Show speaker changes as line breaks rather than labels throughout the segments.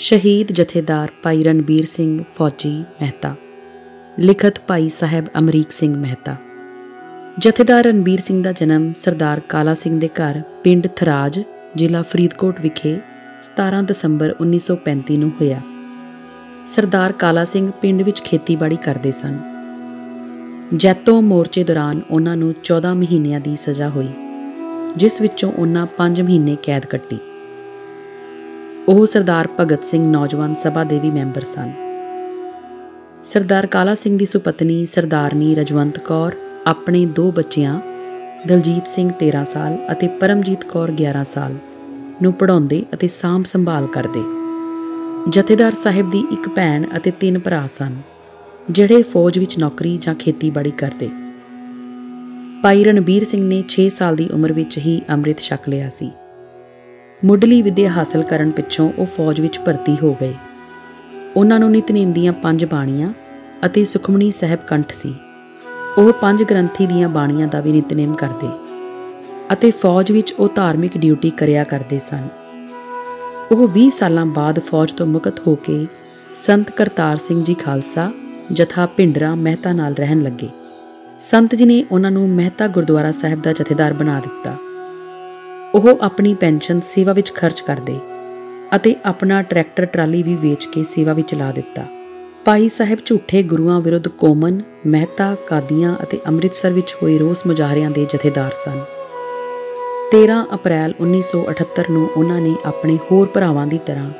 ਸ਼ਹੀਦ ਜਥੇਦਾਰ ਭਾਈ ਰਣਬੀਰ ਸਿੰਘ ਫੌਜੀ ਮਹਿਤਾ, ਲਿਖਤ ਭਾਈ ਸਾਹਿਬ ਅਮਰੀਕ ਸਿੰਘ ਮਹਿਤਾ। ਜਥੇਦਾਰ ਰਣਬੀਰ ਸਿੰਘ ਦਾ ਜਨਮ ਸਰਦਾਰ ਕਾਲਾ ਸਿੰਘ ਦੇ ਘਰ ਪਿੰਡ ਥਰਾਜ, ਜ਼ਿਲ੍ਹਾ ਫਰੀਦਕੋਟ ਵਿਖੇ 17 ਦਸੰਬਰ 1935 ਨੂੰ ਹੋਇਆ। ਸਰਦਾਰ ਕਾਲਾ ਸਿੰਘ ਪਿੰਡ ਵਿੱਚ ਖੇਤੀਬਾੜੀ ਕਰਦੇ ਸਨ। ਜੈਤੋ ਮੋਰਚੇ ਦੌਰਾਨ ਉਹਨਾਂ ਨੂੰ 14 ਮਹੀਨਿਆਂ ਦੀ ਸਜ਼ਾ ਹੋਈ, ਜਿਸ ਵਿੱਚੋਂ ਉਹਨਾਂ 5 ਮਹੀਨੇ ਕੈਦ ਕੱਟੀ। ਉਹ ਸਰਦਾਰ ਭਗਤ ਸਿੰਘ ਨੌਜਵਾਨ ਸਭਾ ਦੇ ਵੀ ਮੈਂਬਰ ਸਨ। ਸਰਦਾਰ ਕਾਲਾ ਸਿੰਘ ਦੀ ਸੁਪਤਨੀ ਸਰਦਾਰਨੀ ਰਜਵੰਤ ਕੌਰ, ਆਪਣੇ ਦੋ ਬੱਚਿਆਂ, ਦਲਜੀਤ ਸਿੰਘ 13 ਸਾਲ ਅਤੇ ਪਰਮਜੀਤ ਕੌਰ 11 ਸਾਲ ਨੂੰ ਪੜਾਉਂਦੇ ਅਤੇ ਸਾਂਭ ਸੰਭਾਲ ਕਰਦੇ। ਜਥੇਦਾਰ ਸਾਹਿਬ ਦੀ ਇੱਕ ਭੈਣ ਅਤੇ ਤਿੰਨ ਭਰਾ ਸਨ, ਜਿਹੜੇ ਫੌਜ ਵਿੱਚ ਨੌਕਰੀ ਜਾਂ ਖੇਤੀਬਾੜੀ ਕਰਦੇ। ਭਾਈ ਰਣਬੀਰ ਸਿੰਘ ਨੇ 6 ਸਾਲ ਦੀ ਉਮਰ ਵਿੱਚ ਹੀ ਅੰਮ੍ਰਿਤ ਛਕ ਲਿਆ ਸੀ। ਮੁੱਢਲੀ ਵਿੱਦਿਆ ਹਾਸਲ ਕਰਨ ਪਿੱਛੋਂ ਉਹ ਫੌਜ ਵਿੱਚ ਭਰਤੀ ਹੋ ਗਏ। ਉਹਨਾਂ ਨੂੰ ਨਿਤਨੇਮ ਦੀਆਂ ਪੰਜ ਬਾਣੀਆਂ ਅਤੇ ਸੁਖਮਣੀ ਸਾਹਿਬ ਕੰਠ ਸੀ। ਉਹ ਪੰਜ ਗ੍ਰੰਥੀ ਦੀਆਂ ਬਾਣੀਆਂ ਦਾ ਵੀ ਨਿਤਨੇਮ ਕਰਦੇ ਅਤੇ ਫੌਜ ਵਿੱਚ ਉਹ ਧਾਰਮਿਕ ਡਿਊਟੀ ਕਰਿਆ ਕਰਦੇ ਸਨ। ਉਹ 20 ਸਾਲਾਂ ਬਾਅਦ ਫੌਜ ਤੋਂ ਮੁਕਤ ਹੋ ਕੇ ਸੰਤ ਕਰਤਾਰ ਸਿੰਘ ਜੀ ਖਾਲਸਾ, ਜਥਾ ਪਿੰਡਰਾ ਮਹਿਤਾ ਨਾਲ ਰਹਿਣ ਲੱਗੇ। ਸੰਤ ਜੀ ਨੇ ਉਹਨਾਂ ਨੂੰ ਮਹਿਤਾ ਗੁਰਦੁਆਰਾ ਸਾਹਿਬ ਦਾ ਜਥੇਦਾਰ ਬਣਾ ਦਿੱਤਾ। ਉਹ ਆਪਣੀ ਪੈਨਸ਼ਨ ਸੇਵਾ ਵਿੱਚ ਖਰਚ ਕਰਦੇ ਅਤੇ ਆਪਣਾ ਟਰੈਕਟਰ ਟਰਾਲੀ ਵੀ ਵੇਚ ਕੇ ਸੇਵਾ ਵਿੱਚ ਲਾ ਦਿੱਤਾ। ਭਾਈ ਸਾਹਿਬ ਝੂਠੇ ਗੁਰੂਆਂ ਵਿਰੁੱਧ ਕੋਮਨ, ਮਹਿਤਾ, ਕਾਦੀਆਂ ਅਤੇ ਅੰਮ੍ਰਿਤਸਰ ਵਿੱਚ ਹੋਏ ਰੋਸ ਮੁਜ਼ਾਹਰਿਆਂ ਦੇ ਜਥੇਦਾਰ ਸਨ। 13 ਅਪ੍ਰੈਲ 1978 ਨੂੰ ਉਹਨਾਂ ਨੇ ਆਪਣੇ ਹੋਰ ਭਰਾਵਾਂ ਦੀ ਤਰ੍ਹਾਂ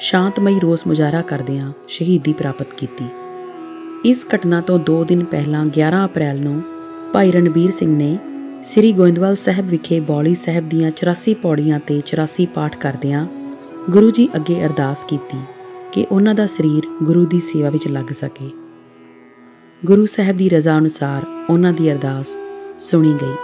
ਸ਼ਾਂਤਮਈ ਰੋਸ ਮੁਜ਼ਾਹਰਾ ਕਰਦਿਆਂ ਸ਼ਹੀਦੀ ਪ੍ਰਾਪਤ ਕੀਤੀ। ਇਸ ਘਟਨਾ ਤੋਂ 2 ਦਿਨ ਪਹਿਲਾਂ 11 ਅਪ੍ਰੈਲ ਨੂੰ ਭਾਈ ਰਣਬੀਰ ਸਿੰਘ ਨੇ ਸ੍ਰੀ ਗੋਇੰਦਵਾਲ ਸਾਹਿਬ ਵਿਖੇ ਬੌਲੀ ਸਾਹਿਬ ਦੀਆਂ 84 ਪੌੜੀਆਂ ਤੇ 84 ਪਾਠ ਕਰਦਿਆਂ ਗੁਰੂ ਜੀ ਅੱਗੇ ਅਰਦਾਸ ਕੀਤੀ ਕਿ ਉਹਨਾਂ ਦਾ ਸਰੀਰ ਗੁਰੂ ਦੀ ਸੇਵਾ ਵਿੱਚ ਲੱਗ ਸਕੇ। ਗੁਰੂ ਸਾਹਿਬ ਦੀ ਰਜ਼ਾ ਅਨੁਸਾਰ ਉਹਨਾਂ ਦੀ ਅਰਦਾਸ ਸੁਣੀ ਗਈ।